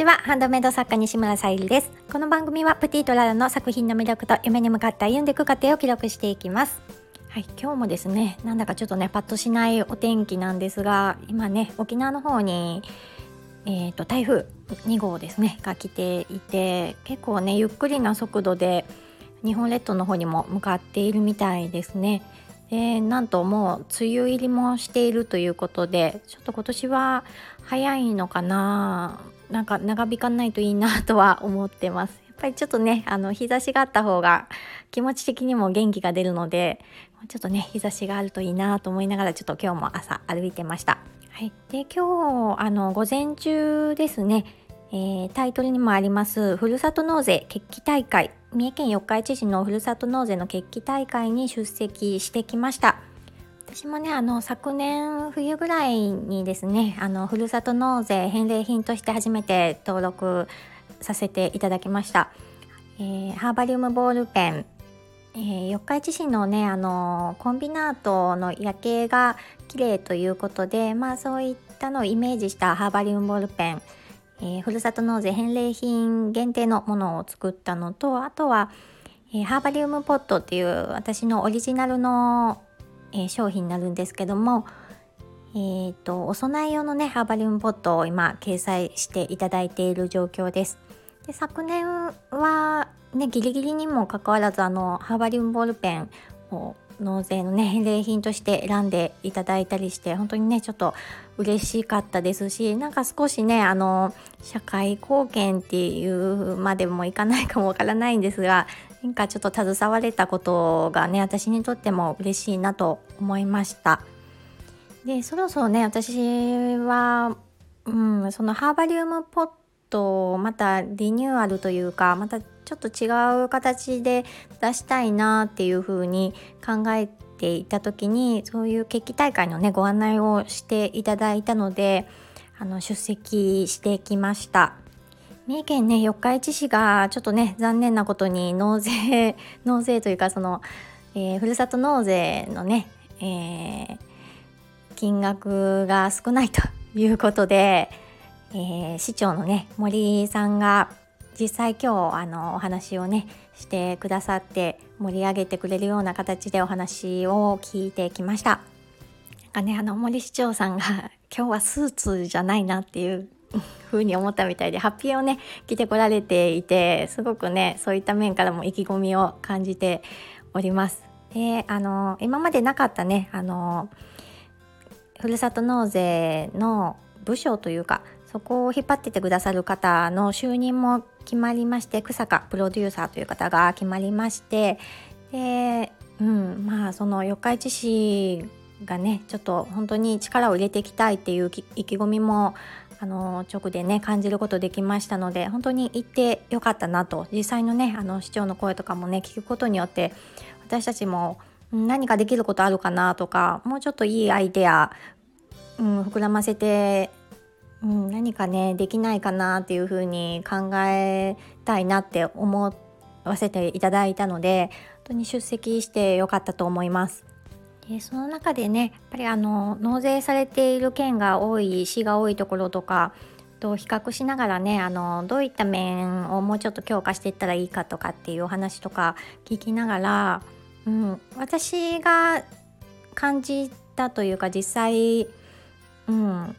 ちは。ハンドメイド作家西村さゆりです。この番組はプティとララの作品の魅力と夢に向かって歩んでいく過程を記録していきます。はい今日もですねなんだかちょっとねパッとしないお天気なんですが今ね沖縄の方にえーと、台風2号ですねが来ていて結構ねゆっくりな速度で日本列島の方にも向かっているみたいですね。でなんともう梅雨入りもしているということでちょっと今年は早いのかななんか長引かないといいなとは思ってます。やっぱりちょっとねあの日差しがあった方が気持ち的にも元気が出るのでちょっとね日差しがあるといいなと思いながらちょっと今日も朝歩いてました。はい、で今日あの午前中ですねえー、タイトルにもありますふるさと納税決起大会。三重県四日市市のふるさと納税の決起大会に出席してきました。私もねあの昨年冬ぐらいにですねあのふるさと納税返礼品として初めて登録させていただきました、えー、ハーバリウムボールペン。えー、四日市市のねあのコンビナートの夜景が綺麗ということでまあそういったのをイメージしたハーバリウムボールペン。えー、ふるさと納税返礼品限定のものを作ったのとあとは、えー、ハーバリウムポットっていう私のオリジナルの、えー、商品になるんですけどもえーと、お供え用のねハーバリウムポットを今掲載していただいている状況です。で昨年はねギリギリにもかかわらずあのハーバリウムボールペンを納税のね返 礼品として選んでいただいたりして本当にねちょっと嬉しかったですしなんか少しねあの社会貢献っていうまでもいかないかもわからないんですがなんかちょっと携われたことがね私にとっても嬉しいなと思いました。でそろそろね私は、うん、そのハーバリウムポットをまたリニューアルというかまたちょっと違う形で出したいなっていうふうに考えていた時にそういう決起大会のねご案内をしていただいたのであの出席してきました。三重県ね四日市市がちょっとね残念なことに納税 納税というかその、えー、ふるさと納税のね、えー、金額が少ないということで、えー、市長のね森さんが実際今日あのお話をねしてくださって盛り上げてくれるような形でお話を聞いてきました。なんかねあの森市長さんが今日はスーツじゃないなっていう風に思ったみたいでハッピーをね着てこられていてすごくねそういった面からも意気込みを感じております。であの今までなかったねあのふるさと納税の部署というかそこを引っ張っててくださる方の就任も決まりまして草加プロデューサーという方が決まりましてで、うん、まあその四日市市がねちょっと本当に力を入れていきたいっていう意気込みもあの直でね感じることできましたので本当に行ってよかったなと実際のねあの市長の声とかもね聞くことによって私たちも何かできることあるかなとかもうちょっといいアイデア、うん、膨らませてうん、何かねできないかなっていうふうに考えたいなって思わせていただいたので本当に出席してよかったと思います。でその中でねやっぱりあの納税されている県が多い市が多いところとかと比較しながらねあのどういった面をもうちょっと強化していったらいいかとかっていうお話とか聞きながら、うん、私が感じたというか実際、うん、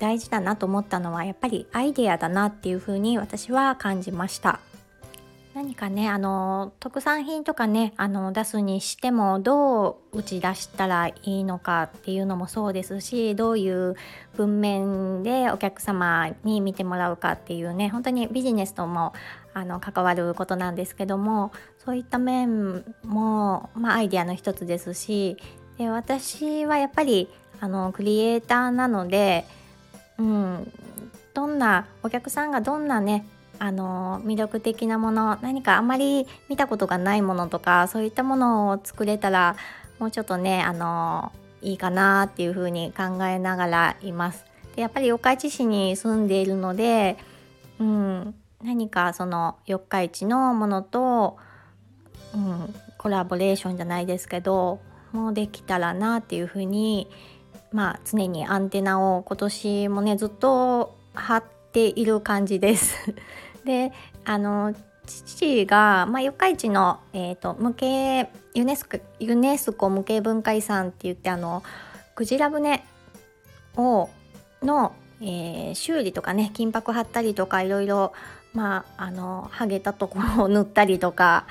大事だなと思ったのはやっぱりアイデアだなっていうふうに私は感じました。何かねあの特産品とかねあの出すにしてもどう打ち出したらいいのかっていうのもそうですしどういう文面でお客様に見てもらうかっていうね本当にビジネスともあの関わることなんですけどもそういった面も、まあ、アイデアの一つですしで私はやっぱりあのクリエイターなのでうん、どんなお客さんがどんなねあの魅力的なもの何かあまり見たことがないものとかそういったものを作れたらもうちょっとねあのいいかなっていうふうに考えながらいます。でやっぱり四日市市に住んでいるので、うん、何かその四日市のものと、うん、コラボレーションじゃないですけどもうできたらなっていうふうにまあ、常にアンテナを今年もねずっと張っている感じです。であの父が、まあ、四日市の、えーと、無形ユネスコユネスコ無形文化遺産って言ってあのクジラ船をの、えー、修理とかね金箔貼ったりとかいろいろまああの剥げたところを 塗ったりとか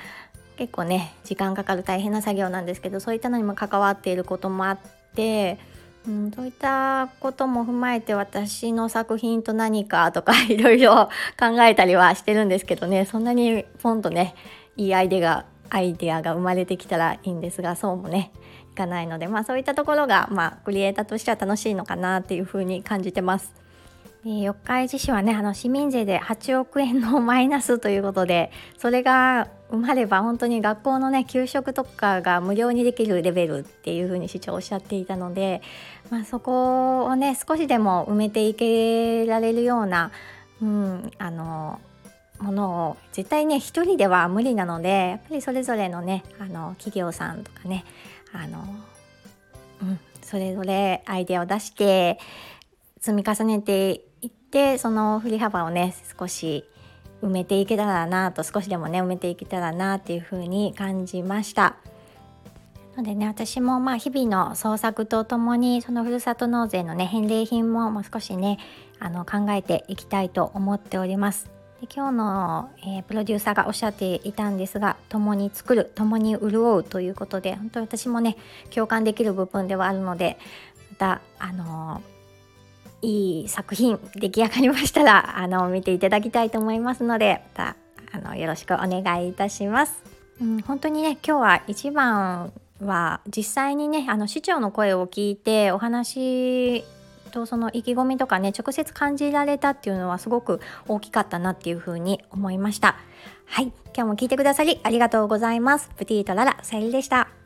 結構ね時間かかる大変な作業なんですけどそういったのにも関わっていることもあって、うん、そういったことも踏まえて私の作品と何かとか いろいろ 考えたりはしてるんですけどねそんなにポンとねいいアイデアがアイデアが生まれてきたらいいんですがそうもねいかないのでまあそういったところがまあクリエイターとしては楽しいのかなっていうふうに感じてます。四日市市はねあの市民税で8億円のマイナスということでそれが埋まれば本当に学校のね給食とかが無料にできるレベルっていうふうに市長おっしゃっていたので、まあ、そこをね少しでも埋めていけられるような、うん、あのものを絶対ね一人では無理なのでやっぱりそれぞれのねあの企業さんとかねあの、うん、それぞれアイデアを出して積み重ねていってその振り幅をね少し埋めていけたらなと少しでもね埋めていけたらなっていう風に感じました。のでね私もまあ日々の創作とともにそのふるさと納税のね返礼品ももう少しねあの考えていきたいと思っております。で今日の、えー、プロデューサーがおっしゃっていたんですが共に作る共に潤うということで本当に私もね共感できる部分ではあるのでまたあのーいい作品出来上がりましたら あの見ていただきたいと思いますのでまたあのよろしくお願いいたします。うん、本当にね今日は一番は実際にねあの市長の声を聞いてお話とその意気込みとかね直接感じられたっていうのはすごく大きかったなっていうふうに思いました。はい今日も聞いてくださりありがとうございます。プティートララさゆりでした。